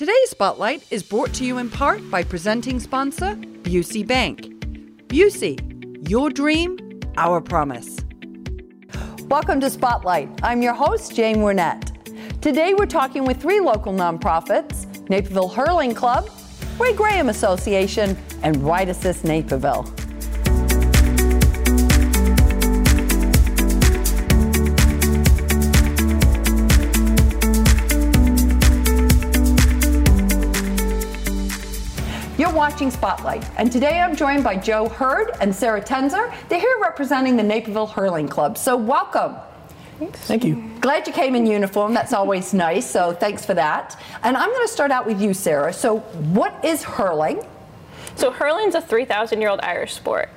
Today's Spotlight is brought to you in part by presenting sponsor Busey Bank. Busey, your dream, our promise. Welcome to Spotlight. I'm your host, Jane Wernette. Today we're talking with three local nonprofits Naperville Hurling Club, Ray Graham Association, and Ride Assist Naperville. You're watching Spotlight, and today I'm joined by Joe Hurd and Sarah Tenzer. They're here representing the Naperville Hurling Club, so welcome. Thanks. Thank you. Glad you came in uniform. That's always nice, so thanks for that. And I'm going to start out with you, Sarah. So, what is hurling? So, hurling's a 3,000 year old Irish sport.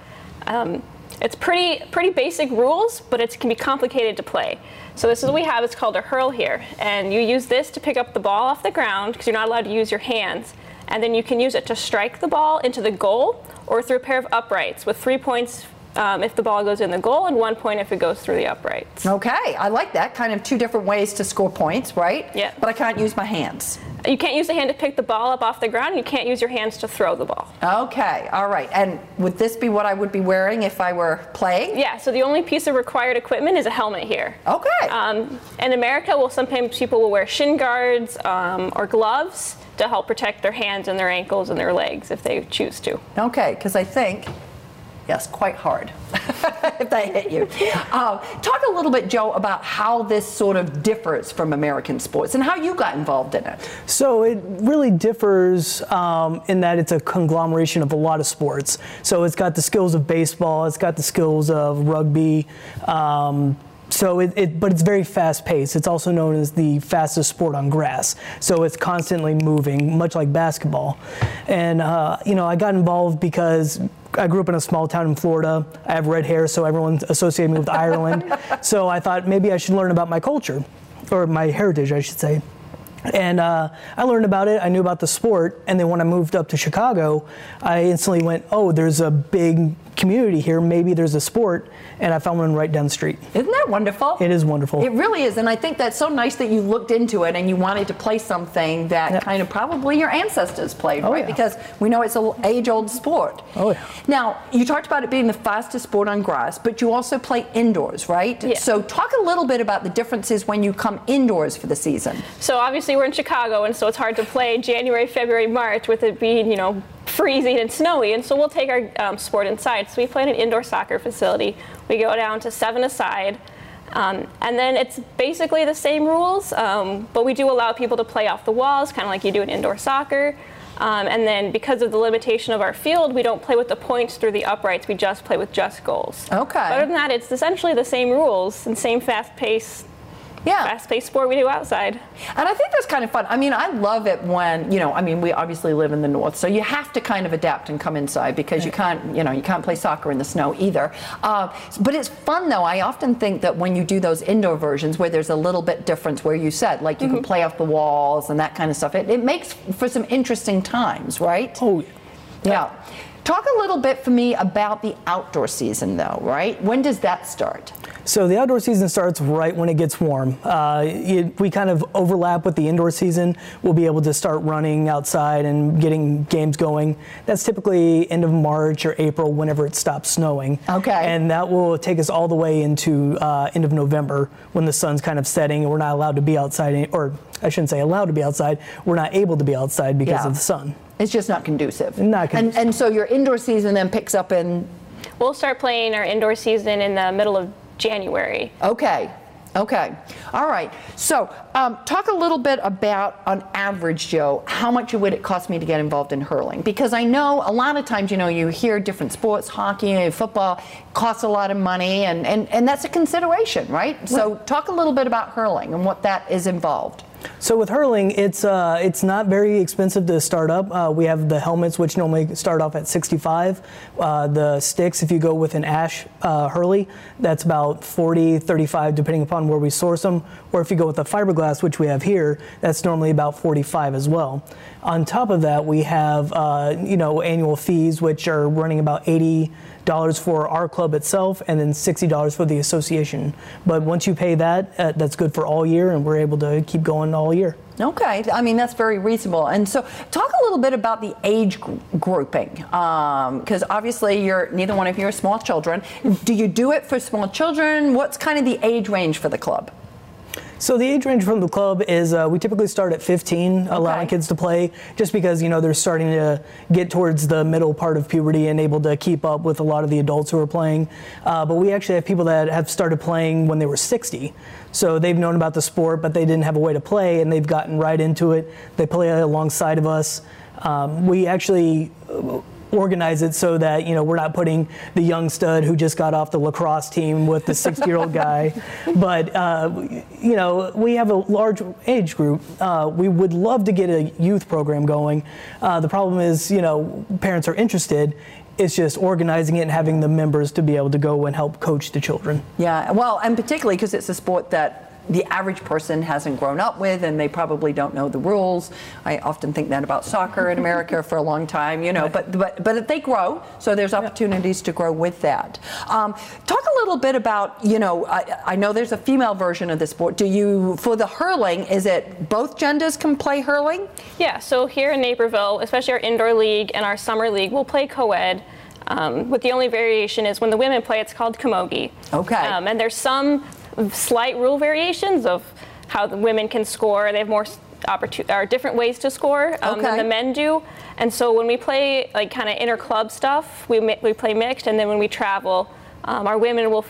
Um, it's pretty pretty basic rules, but it can be complicated to play. So this is what we have. It's called a hurl here, and you use this to pick up the ball off the ground because you're not allowed to use your hands and then you can use it to strike the ball into the goal or through a pair of uprights with three points um, if the ball goes in the goal and one point if it goes through the uprights. Okay, I like that. Kind of two different ways to score points, right? Yeah. But I can't use my hands. You can't use the hand to pick the ball up off the ground. You can't use your hands to throw the ball. Okay, all right. And would this be what I would be wearing if I were playing? Yeah, so the only piece of required equipment is a helmet here. Okay. Um, in America, well, sometimes people will wear shin guards um, or gloves to help protect their hands and their ankles and their legs if they choose to. Okay, because I think, yes, quite hard if they hit you. Uh, talk a little bit, Joe, about how this sort of differs from American sports and how you got involved in it. So it really differs um, in that it's a conglomeration of a lot of sports. So it's got the skills of baseball, it's got the skills of rugby. Um, so it, it, but it's very fast paced. It's also known as the fastest sport on grass. So it's constantly moving, much like basketball. And uh, you know, I got involved because I grew up in a small town in Florida. I have red hair, so everyone associated me with Ireland. So I thought maybe I should learn about my culture, or my heritage, I should say. And uh, I learned about it. I knew about the sport. And then when I moved up to Chicago, I instantly went, oh, there's a big community here. Maybe there's a sport, and I found one right down the street. Isn't that wonderful? It is wonderful. It really is, and I think that's so nice that you looked into it and you wanted to play something that Yeah. kind of probably your ancestors played, Oh, right? yeah. Because we know it's an age-old sport. Oh, yeah. Now, you talked about it being the fastest sport on grass, but you also play indoors, right? Yeah. So talk a little bit about the differences when you come indoors for the season. So obviously we're in Chicago, and so it's hard to play January, February, March with it being, you know, freezing and snowy. And so we'll take our um, sport inside. So we play in an indoor soccer facility. We go down to seven aside. Um, and then it's basically the same rules, um, but we do allow people to play off the walls, kind of like you do in indoor soccer. Um, and then because of the limitation of our field, we don't play with the points through the uprights. We just play with just goals. Okay. But other than that, it's essentially the same rules and same fast-paced, Yeah. fast-paced sport we do outside. And I think that's kind of fun. I mean, I love it when, you know, I mean, we obviously live in the north, so you have to kind of adapt and come inside because you can't, you know, you can't play soccer in the snow either. Uh, but it's fun though. I often think that when you do those indoor versions where there's a little bit difference where you said, like you can play off the walls and that kind of stuff, it, it makes for some interesting times, right? oh, Yeah. Talk a little bit for me about the outdoor season though, right? When does that start? So the outdoor season starts right when it gets warm. Uh, it, we kind of overlap with the indoor season. We'll be able to start running outside and getting games going. That's typically end of March or April, whenever it stops snowing. Okay. And that will take us all the way into uh, end of November when the sun's kind of setting and we're not allowed to be outside, any- or I shouldn't say allowed to be outside. We're not able to be outside because Yeah. of the sun. It's just not conducive. Not conducive. And, and so your indoor season then picks up in We'll start playing our indoor season in the middle of January. Okay. Okay. All right. So, um, talk a little bit about, on average, Joe, how much would it cost me to get involved in hurling? Because I know a lot of times, you know, you hear different sports, hockey, football, costs a lot of money, and, and, and that's a consideration, right? So, talk a little bit about hurling and what that is involved. So with hurling, it's uh, it's not very expensive to start up. Uh, we have the helmets, which normally start off at 65. Uh, the sticks, if you go with an ash uh, hurley, that's about 40, 35, depending upon where we source them. Or if you go with the fiberglass, which we have here, that's normally about 45 as well. On top of that, we have uh, you know annual fees, which are running about 80 dollars for our club itself, and then sixty dollars for the association. But once you pay that, uh, that's good for all year, and we're able to keep going all year. Okay, I mean that's very reasonable. And so, talk a little bit about the age gr- grouping, because um, obviously you're neither one of you are small children. Do you do it for small children? What's kind of the age range for the club? So the age range from the club is uh, we typically start at 15, okay. allowing kids to play, just because you know they're starting to get towards the middle part of puberty and able to keep up with a lot of the adults who are playing. Uh, but we actually have people that have started playing when they were 60. So they've known about the sport, but they didn't have a way to play, and they've gotten right into it. They play alongside of us. Um, we actually organize it so that you know we're not putting the young stud who just got off the lacrosse team with the 60 year old guy. But uh, you know we have a large age group. Uh, we would love to get a youth program going. Uh, the problem is you know parents are interested. It's just organizing it and having the members to be able to go and help coach the children. Yeah, well, and particularly because it's a sport that the average person hasn't grown up with and they probably don't know the rules. I often think that about soccer in America for a long time, you know, but but but they grow, so there's opportunities to grow with that. Um, talk a little bit about, you know, I, I, know there's a female version of this sport. Do you for the hurling, is it both genders can play hurling? Yeah, so here in Naperville, especially our indoor league and our summer league, we'll play co-ed. Um, but the only variation is when the women play, it's called camogie. Okay. Um, and there's some slight rule variations of how the women can score. They have more opportunity or different ways to score um, okay. than the men do. And so when we play like kind of inter club stuff, we we play mixed, and then when we travel, um, our women will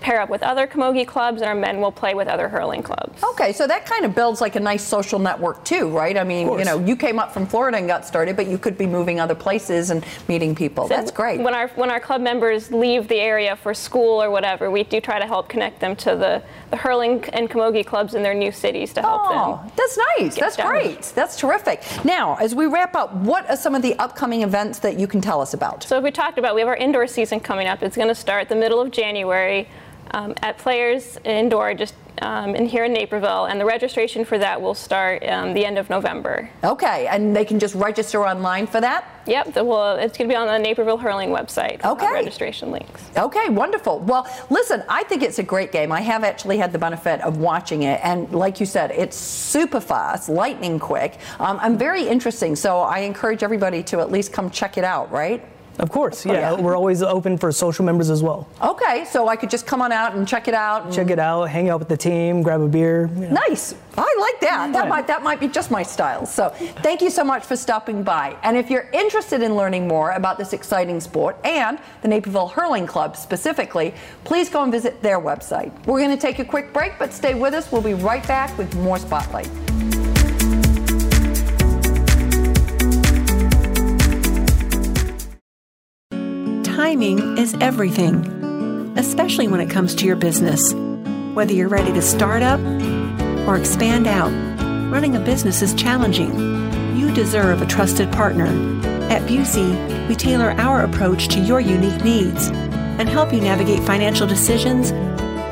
pair up with other camogie clubs, and our men will play with other hurling clubs. Okay, so that kind of builds like a nice social network too, right? I mean, you know, you came up from Florida and got started, but you could be moving other places and meeting people. So That's great. When our when our club members leave the area for school or whatever, we do try to help connect them to the, the hurling and camogie clubs in their new cities to help them. oh, them. That's nice. That's great. That's terrific. Now, as we wrap up, what are some of the upcoming events that you can tell us about? So we talked about we have our indoor season coming up. It's going to start the middle of January um, at Players Indoor, just um, in here in Naperville, and the registration for that will start um, the end of November. Okay, and they can just register online for that? Yep, the, well, it's going to be on the Naperville Hurling website. Okay. registration links. Okay, wonderful. Well, listen, I think it's a great game. I have actually had the benefit of watching it, and like you said, it's super fast, lightning quick, um, and very interesting. So I encourage everybody to at least come check it out, right? Of course, oh, yeah. yeah. We're always open for social members as well. Okay, so I could just come on out and check it out. Check it out, hang out with the team, grab a beer. You know. Nice. I like that. That might that might be just my style. So thank you so much for stopping by. And if you're interested in learning more about this exciting sport and the Naperville Hurling Club specifically, please go and visit their website. We're going to take a quick break, but stay with us. We'll be right back with more Spotlight. Timing is everything, especially when it comes to your business. Whether you're ready to start up or expand out, running a business is challenging. You deserve a trusted partner. At Busey, we tailor our approach to your unique needs and help you navigate financial decisions,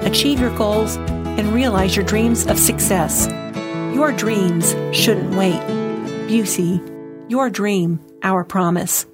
achieve your goals, and realize your dreams of success. Your dreams shouldn't wait. Busey, your dream, our promise.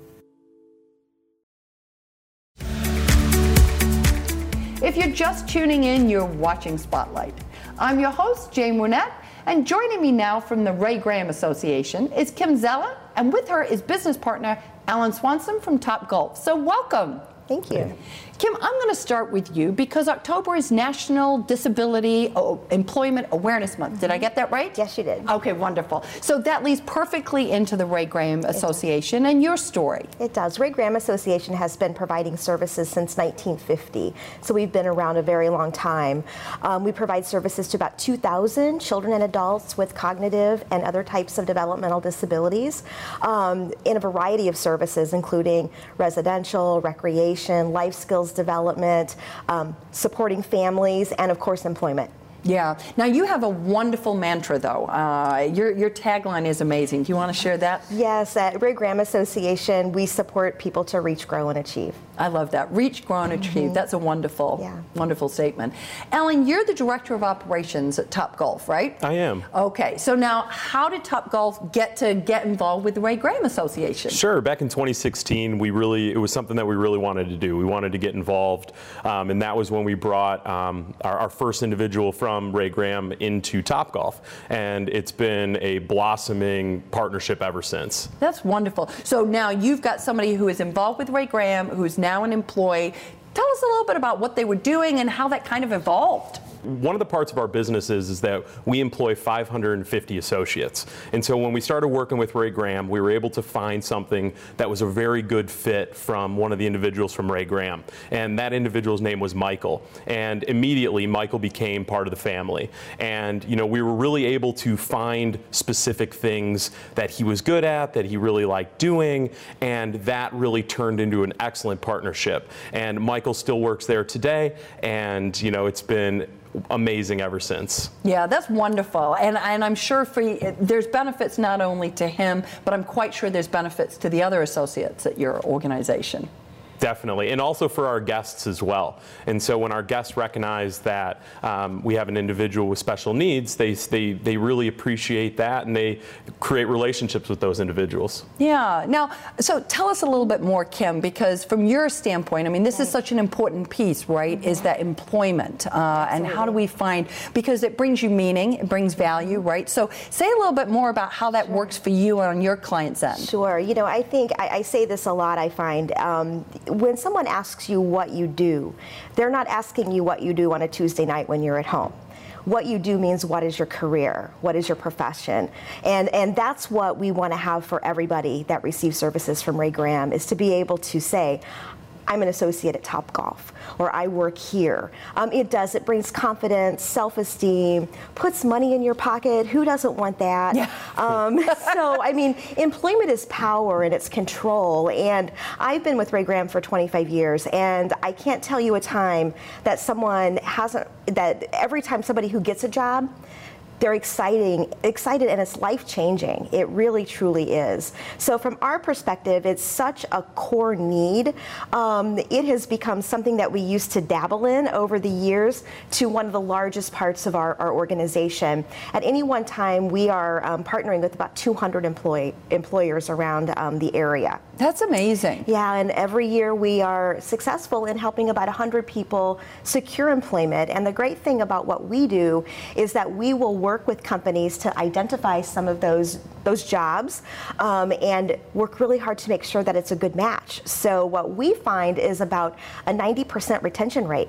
If you're just tuning in, you're watching Spotlight. I'm your host, Jane Wernette, and joining me now from the Ray Graham Association is Kim Zeller, and with her is business partner Alan Swanson from Top Golf. So, welcome. Thank you. Kim, I'm going to start with you because October is National Disability Employment Awareness Month. Did I get that right? Yes, you did. Okay, wonderful. So that leads perfectly into the Ray Graham Association and your story. It does. Ray Graham Association has been providing services since 1950, so we've been around a very long time. Um, we provide services to about 2,000 children and adults with cognitive and other types of developmental disabilities um, in a variety of services, including residential, recreation, life skills development, um, supporting families, and of course, employment. Yeah. Now you have a wonderful mantra, though. Uh, your your tagline is amazing. Do you want to share that? Yes, at Ray Graham Association, we support people to reach, grow, and achieve. I love that. Reach, grow, and achieve. Mm-hmm. That's a wonderful, yeah. wonderful statement. Ellen, you're the director of operations at Top Golf, right? I am. Okay. So now, how did Top Golf get to get involved with the Ray Graham Association? Sure. Back in 2016, we really it was something that we really wanted to do. We wanted to get involved, um, and that was when we brought um, our, our first individual from Ray Graham into Top Golf, and it's been a blossoming partnership ever since. That's wonderful. So now you've got somebody who is involved with Ray Graham, who's now an employee. Tell us a little bit about what they were doing and how that kind of evolved. One of the parts of our business is, is that we employ 550 associates. And so when we started working with Ray Graham, we were able to find something that was a very good fit from one of the individuals from Ray Graham. And that individual's name was Michael. And immediately Michael became part of the family. And you know, we were really able to find specific things that he was good at, that he really liked doing, and that really turned into an excellent partnership. And Michael still works there today, and you know, it's been amazing ever since. Yeah, that's wonderful. And, and I'm sure for there's benefits not only to him, but I'm quite sure there's benefits to the other associates at your organization. Definitely, and also for our guests as well. And so when our guests recognize that um, we have an individual with special needs, they, they, they really appreciate that and they create relationships with those individuals. Yeah. Now, so tell us a little bit more, Kim, because from your standpoint, I mean, this is such an important piece, right? Is that employment uh, and how do we find, because it brings you meaning, it brings value, right? So say a little bit more about how that works for you and on your client's end. Sure. You know, I think I, I say this a lot, I find. Um, when someone asks you what you do, they're not asking you what you do on a Tuesday night when you're at home what you do means what is your career, what is your profession. And, and that's what we want to have for everybody that receives services from Ray Graham is to be able to say, I'm an associate at Top Golf or I work here. Um, it does. It brings confidence, self-esteem, puts money in your pocket. Who doesn't want that? Yeah. Um, so, I mean, employment is power and it's control. And I've been with Ray Graham for 25 years, and I can't tell you a time that someone hasn't, that every time somebody who gets a job, they're exciting, excited, and it's life changing. It really, truly is. So, from our perspective, it's such a core need. Um, it has become something that we used to dabble in over the years to one of the largest parts of our, our organization. At any one time, we are um, partnering with about 200 employee, employers around um, the area. That's amazing. Yeah, and every year we are successful in helping about 100 people secure employment. And the great thing about what we do is that we will work work with companies to identify some of those those jobs um, and work really hard to make sure that it's a good match. So what we find is about a 90% retention rate.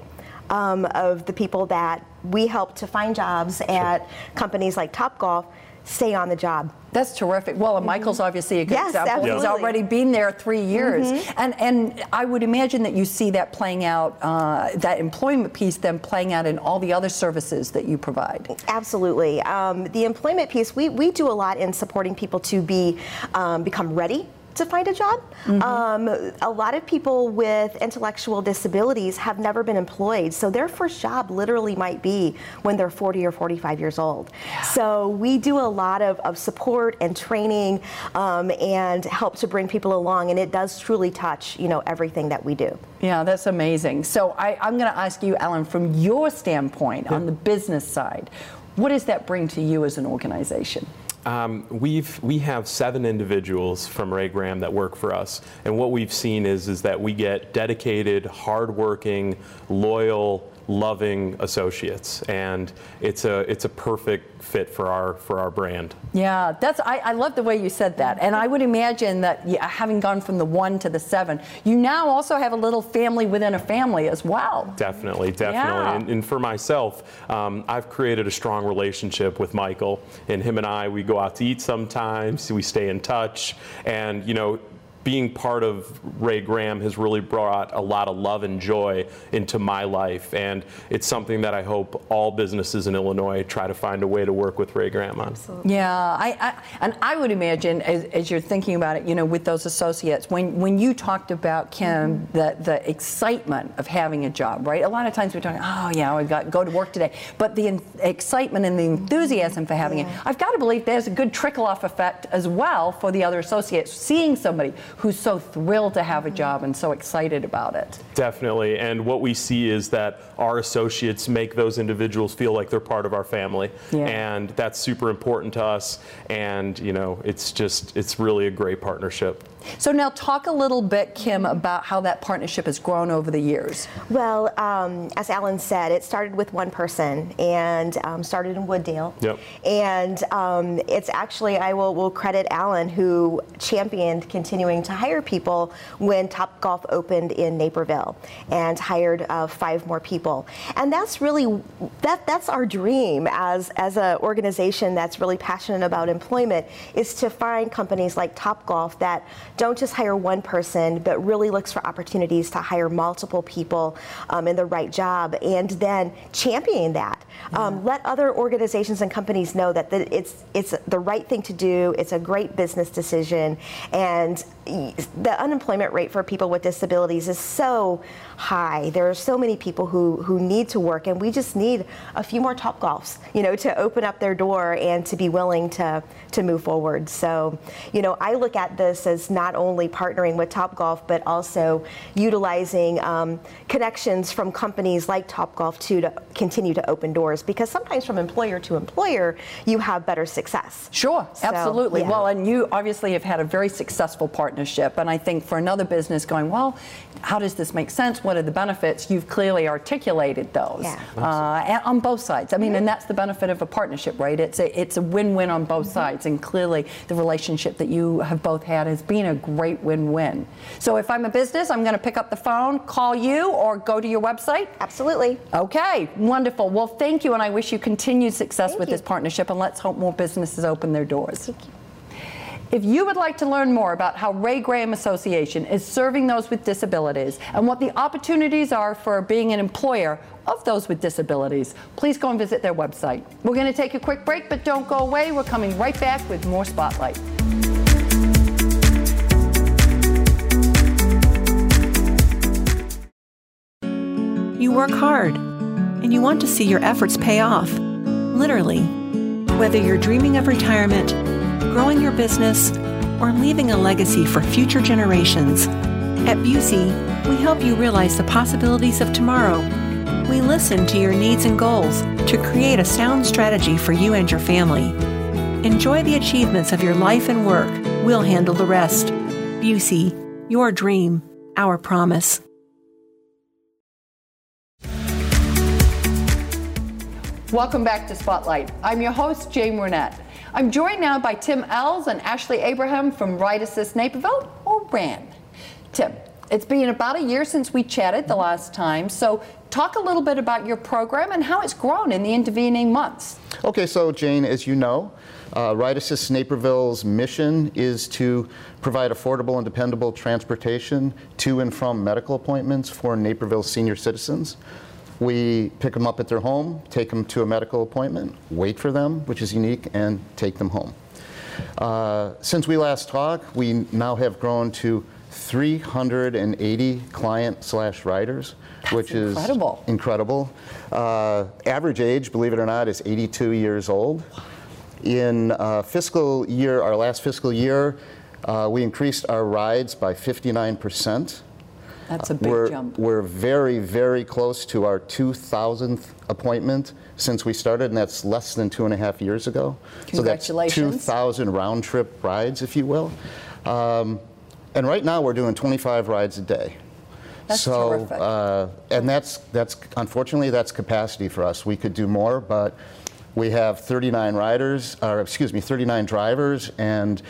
Um, of the people that we help to find jobs at companies like Topgolf stay on the job. That's terrific. Well, and Michael's mm-hmm. obviously a good yes, example. Absolutely. He's already been there three years, mm-hmm. and and I would imagine that you see that playing out, uh, that employment piece, then playing out in all the other services that you provide. Absolutely. Um, the employment piece, we we do a lot in supporting people to be um, become ready to find a job. Mm-hmm. Um, a lot of people with intellectual disabilities have never been employed, so their first job literally might be when they're 40 or 45 years old. Yeah. So we do a lot of, of support and training um, and help to bring people along, and it does truly touch, you know, everything that we do. Yeah, that's amazing. So I, am going to ask you, Ellen, from your standpoint yeah. on the business side, what does that bring to you as an organization? Um, we've we have seven individuals from Ray Graham that work for us, and what we've seen is is that we get dedicated, hardworking, loyal loving associates, and it's a it's a perfect fit for our for our brand. Yeah, that's I, I love the way you said that, and I would imagine that yeah, having gone from the one to the seven, you now also have a little family within a family as well. Definitely, definitely, yeah. and, and, for myself, um, I've created a strong relationship with Michael, and him and I we go out to eat sometimes, we stay in touch, and you know being part of Ray Graham has really brought a lot of love and joy into my life. And it's something that I hope all businesses in Illinois try to find a way to work with Ray Graham on. Yeah, I, I, and I would imagine as, as, you're thinking about it, you know, with those associates, when, when you talked about Kim, mm-hmm. the, the excitement of having a job, right? A lot of times we're talking, oh yeah, I got to go to work today, but the excitement and the enthusiasm for having yeah. it, I've got to believe there's a good trickle off effect as well for the other associates, seeing somebody who's so thrilled to have a job and so excited about it. Definitely, and what we see is that our associates make those individuals feel like they're part of our family, yeah. and that's super important to us. And you know, it's just it's really a great partnership. So now talk a little bit, Kim, about how that partnership has grown over the years. Well, um, as Alan said, it started with one person and um, started in Wood Dale. Yep. And um, it's actually, I will, will credit Alan who championed continuing to hire people when Top Golf opened in Naperville and hired uh, five more people. And that's really, that, that's our dream as, as an organization that's really passionate about employment is to find companies like Top Golf that don't just hire one person, but really looks for opportunities to hire multiple people um, in the right job and then champion that. Um, let other organizations and companies know that, that it's, it's the right thing to do, it's a great business decision, and the unemployment rate for people with disabilities is so high. There are so many people who, who need to work, and we just need a few more top golfs, you know, to open up their door and to be willing to, to move forward. So, you know, I look at this as not only partnering with Top Golf, but also utilizing um, connections from companies like Top Golf to, to continue to open doors, because sometimes from employer to employer, you have better success. Sure, so, absolutely. Yeah. Well, and you obviously have had a very successful partnership, and I think for another business going, well, how does this make sense? What are the benefits? You've clearly articulated those yeah. uh, on both sides. I mean, mm-hmm. and that's the benefit of a partnership, right? It's a, it's a win-win on both mm-hmm. sides, and clearly the relationship that you have both had has been a great win-win. So if I'm a business, I'm going to pick up the phone, call you, or go to your website. Absolutely. Okay, wonderful. Well, thank you, and I wish you continued success thank with you. this partnership, and let's hope more businesses open their doors. If you would like to learn more about how Ray Graham Association is serving those with disabilities and what the opportunities are for being an employer of those with disabilities, please go and visit their website. We're going to take a quick break, but don't go away. We're coming right back with more Spotlight. You work hard, and you want to see your efforts pay off, literally. Whether you're dreaming of retirement, growing your business, or leaving a legacy for future generations. At Busey, we help you realize the possibilities of tomorrow. We listen to your needs and goals to create a sound strategy for you and your family. Enjoy the achievements of your life and work. We'll handle the rest. Busey, your dream, our promise. Welcome back to Spotlight. I'm your host, Jane Wernette. I'm joined now by Tim Ells and Ashley Abraham from Ride Assist Naperville, or RAN. Tim, it's been about a year since we chatted the last time, so talk a little bit about your program and how it's grown in the intervening months. Okay, so Jane, as you know, uh, Ride Assist Naperville's mission is to provide affordable and dependable transportation to and from medical appointments for Naperville senior citizens. We pick them up at their home, take them to a medical appointment, wait for them, which is unique, and take them home. Uh, since we last talked, we now have grown to 380 client slash riders, That's which incredible. is incredible. Uh, average age, believe it or not, is 82 years old. In uh, fiscal year, our last fiscal year, uh, we increased our rides by 59 percent. That's a big we're, jump. We're very, very close to our 2,000th appointment since we started, and that's less than two and a half years ago. Congratulations. So that's 2,000 round trip rides, if you will. Um, and right now we're doing 25 rides a day. That's so, terrific. Uh, and that's, that's, unfortunately, that's capacity for us. We could do more, but we have 39 riders, or excuse me, 39 drivers, and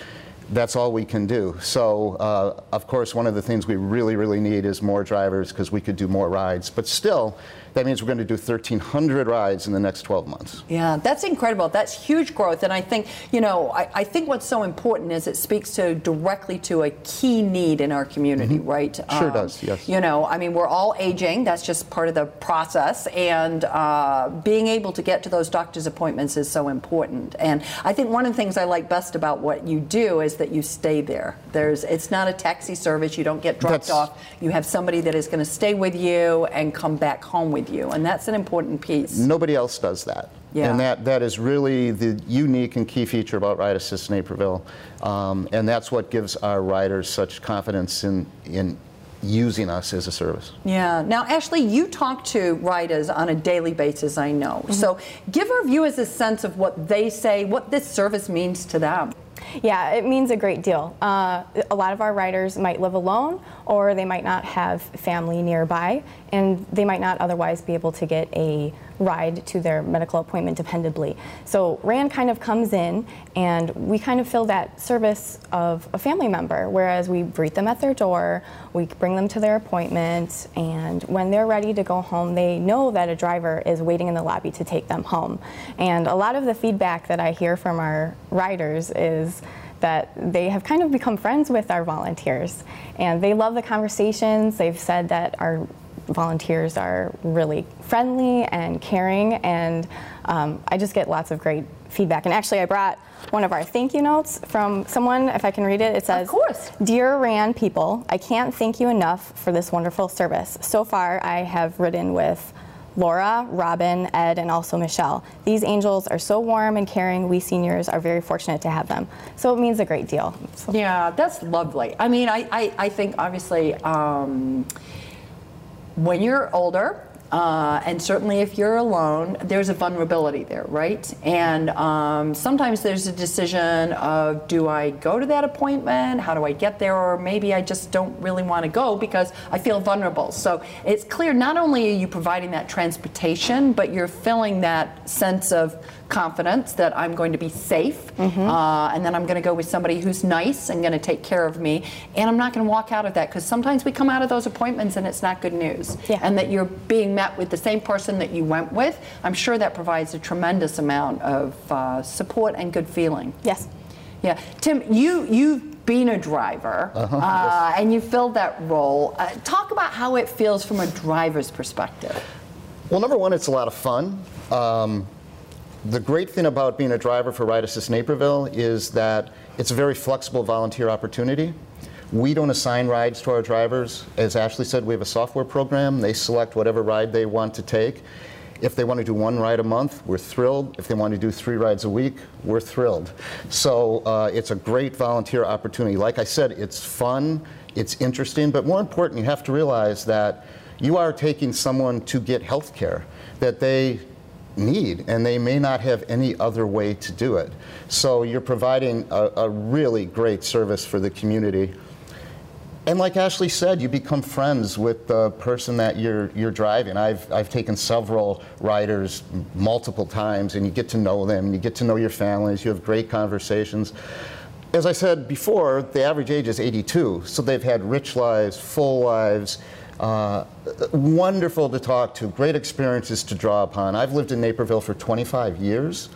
that's all we can do. So, uh, of course, one of the things we really, really need is more drivers because we could do more rides. But still, that means we're going to do 1,300 rides in the next 12 months. Yeah, that's incredible. That's huge growth. And I think, you know, I, I think what's so important is it speaks to directly to a key need in our community, Mm-hmm. right? Sure does, yes. You know, I mean, we're all aging. That's just part of the process. And uh, being able to get to those doctor's appointments is so important. And I think one of the things I like best about what you do is that you stay there. There's, it's not a taxi service. You don't get dropped That's- off. You have somebody that is going to stay with you and come back home with you. And that's an important piece. Nobody else does that. Yeah. And that, that is really the unique and key feature about Ride Assist Naperville. Um, and that's what gives our riders such confidence in, in using us as a service. Yeah. Now, Ashley, you talk to riders on a daily basis, I know. Mm-hmm. So give our viewers a sense of what they say, what this service means to them. Yeah, it means a great deal. Uh, a lot of our riders might live alone or they might not have family nearby and they might not otherwise be able to get a ride to their medical appointment dependably. So RAN kind of comes in and we kind of fill that service of a family member, whereas we greet them at their door, we bring them to their appointment, and when they're ready to go home, they know that a driver is waiting in the lobby to take them home. And a lot of the feedback that I hear from our riders is that they have kind of become friends with our volunteers and they love the conversations. They've said that our volunteers are really friendly and caring, and um, I just get lots of great feedback. And actually, I brought one of our thank you notes from someone, if I can read it. It says, "Of course. Dear RAN people, I can't thank you enough for this wonderful service. So far, I have ridden with Laura, Robin, Ed, and also Michelle. These angels are so warm and caring. We seniors are very fortunate to have them. So it means a great deal. So- Yeah, that's lovely. I mean, I, I, I think obviously um, when you're older, uh, and certainly if you're alone, there's a vulnerability there, right? And um, sometimes there's a decision of do I go to that appointment? How do I get there? Or maybe I just don't really want to go because I feel vulnerable. So it's clear not only are you providing that transportation, but you're filling that sense of confidence that I'm going to be safe, uh, and then I'm going to go with somebody who's nice and going to take care of me, and I'm not going to walk out of that because sometimes we come out of those appointments and it's not good news, Yeah. and that you're being met with the same person that you went with. I'm sure that provides a tremendous amount of uh, support and good feeling. Yes. Yeah, Tim, you you've been a driver uh, and you filled that role. Uh, talk about how it feels from a driver's perspective. Well, number one, it's a lot of fun. Um, the great thing about being a driver for Ride Assist Naperville is that it's a very flexible volunteer opportunity. We don't assign rides to our drivers. As Ashley said, we have a software program. They select whatever ride they want to take. If they want to do one ride a month, we're thrilled. If they want to do three rides a week, we're thrilled. So uh, it's a great volunteer opportunity. Like I said, it's fun, it's interesting, but more important, you have to realize that you are taking someone to get health care that they need, and they may not have any other way to do it. So you're providing a, a really great service for the community. And like Ashley said, you become friends with the person that you're you're driving. I've I've taken several riders multiple times, and you get to know them. You get to know your families. You have great conversations. As I said before, the average age is 82, so they've had rich lives, full lives. Uh, wonderful to talk to, great experiences to draw upon. I've lived in Naperville for 25 years.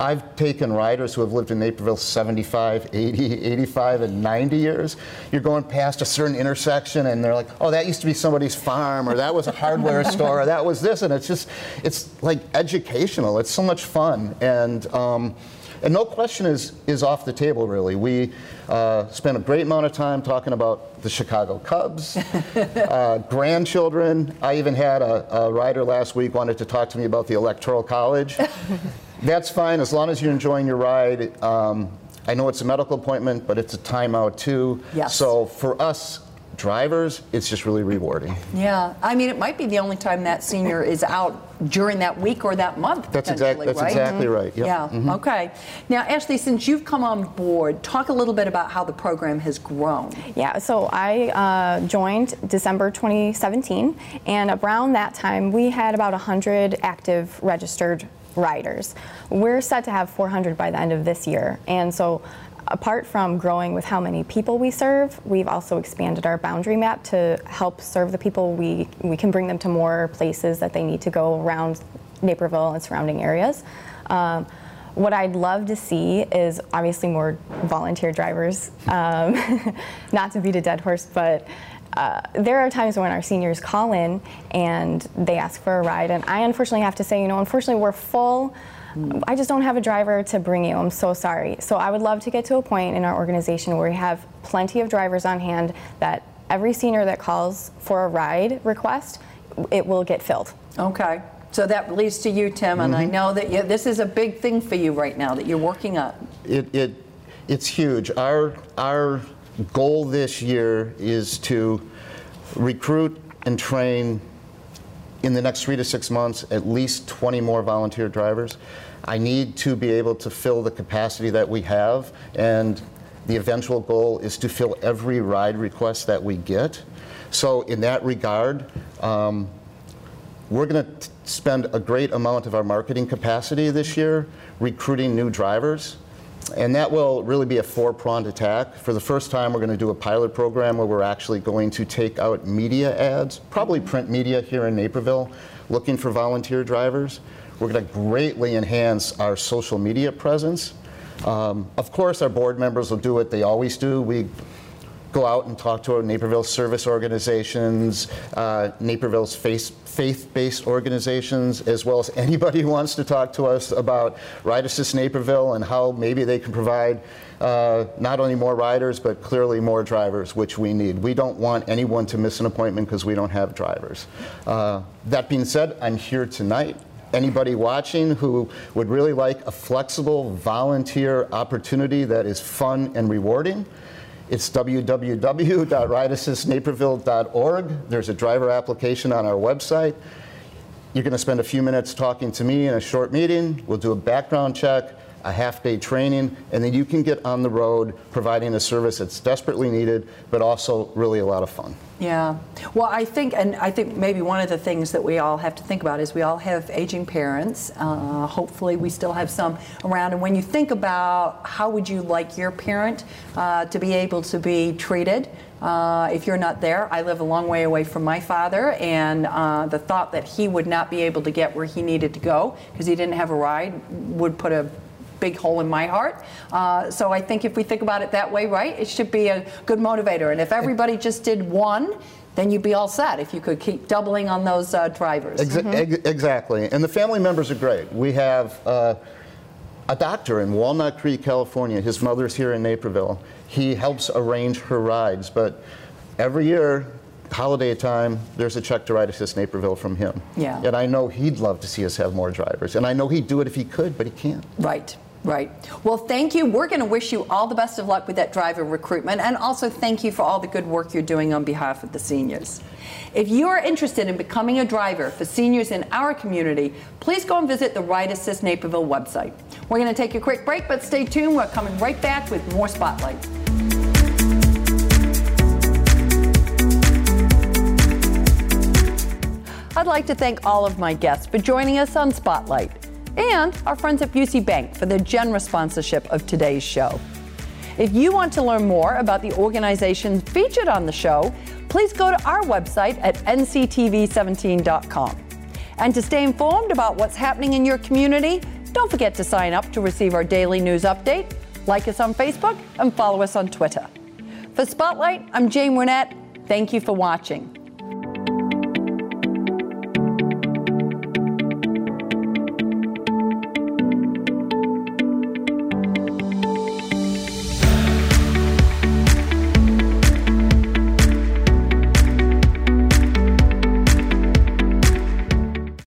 I've taken riders who have lived in Naperville 75, 80, 85, and 90 years. You're going past a certain intersection and they're like, oh, that used to be somebody's farm, or that was a hardware store, or that was this. And it's just, it's like educational. It's so much fun. And, um, and no question is, is off the table, really. We uh, spent a great amount of time talking about the Chicago Cubs, uh, grandchildren. I even had a, a rider last week wanted to talk to me about the Electoral College. That's fine as long as you're enjoying your ride. Um, I know it's a medical appointment, but it's a timeout too. Yes. So for us drivers, it's just really rewarding. Yeah, I mean, it might be the only time that senior is out during that week or that month. That's exact- that's right? exactly right, yep. Yeah. Mhm. Okay. Now, Ashley, since you've come on board, talk a little bit about how the program has grown. Yeah, so I uh, joined December 2017, and around that time, we had about 100 active registered riders. We're set to have 400 by the end of this year, and so apart from growing with how many people we serve, we've also expanded our boundary map to help serve the people. We, we can bring them to more places that they need to go around Naperville and surrounding areas. Um, what I'd love to see is obviously more volunteer drivers. Um, not to beat a dead horse, but uh, there are times when our seniors call in and they ask for a ride, and I unfortunately have to say, you know, unfortunately we're full. I just don't have a driver to bring you. I'm so sorry. So I would love to get to a point in our organization where we have plenty of drivers on hand that every senior that calls for a ride request, it will get filled. Okay. So that leads to you, Tim, and I mm-hmm. know that you, this is a big thing for you right now that you're working on. It, it, it's huge. Our, our goal this year is to recruit and train in the next three to six months at least 20 more volunteer drivers. I need to be able to fill the capacity that we have, and the eventual goal is to fill every ride request that we get. So, in that regard, um, we're going to spend a great amount of our marketing capacity this year recruiting new drivers. And that will really be a four pronged attack. For the first time, we're going to do a pilot program where we're actually going to take out media ads, probably print media here in Naperville, looking for volunteer drivers. We're going to greatly enhance our social media presence. Um, of course, our board members will do what they always do. We go out and talk to our Naperville service organizations, uh, Naperville's faith-based organizations, as well as anybody who wants to talk to us about Ride Assist Naperville and how maybe they can provide uh, not only more riders, but clearly more drivers, which we need. We don't want anyone to miss an appointment because we don't have drivers. Uh, that being said, I'm here tonight anybody watching who would really like a flexible volunteer opportunity that is fun and rewarding, it's www.rideassistnaperville.org. There's a driver application on our website. You're going to spend a few minutes talking to me in a short meeting. We'll do a background check, a half day training, and then you can get on the road providing a service that's desperately needed, but also really a lot of fun. Yeah. Well, I think, and I think maybe one of the things that we all have to think about is we all have aging parents. Uh, hopefully, we still have some around. And when you think about how would you like your parent uh, to be able to be treated, uh, if you're not there, I live a long way away from my father, and uh, the thought that he would not be able to get where he needed to go because he didn't have a ride would put a big hole in my heart. Uh, so I think if we think about it that way, right, it should be a good motivator. And if everybody just did one, then you'd be all set if you could keep doubling on those uh, drivers. Exa- mm-hmm. ex- exactly. And the family members are great. We have uh, a doctor in Walnut Creek, California. His mother's here in Naperville. He helps arrange her rides, but every year holiday time, there's a check to Ride Assist Naperville from him. Yeah. And I know he'd love to see us have more drivers. And I know he'd do it if he could, but he can't. Right. Right. Well, thank you. We're going to wish you all the best of luck with that driver recruitment and also thank you for all the good work you're doing on behalf of the seniors. If you are interested in becoming a driver for seniors in our community, please go and visit the Ride Assist Naperville website. We're going to take a quick break, but stay tuned. We're coming right back with more Spotlight. I'd like to thank all of my guests for joining us on Spotlight and our friends at Busey Bank for their generous sponsorship of today's show. If you want to learn more about the organizations featured on the show, please go to our website at nctv17.com. And to stay informed about what's happening in your community, don't forget to sign up to receive our daily news update, like us on Facebook, and follow us on Twitter. For Spotlight, I'm Jane Wernette. Thank you for watching.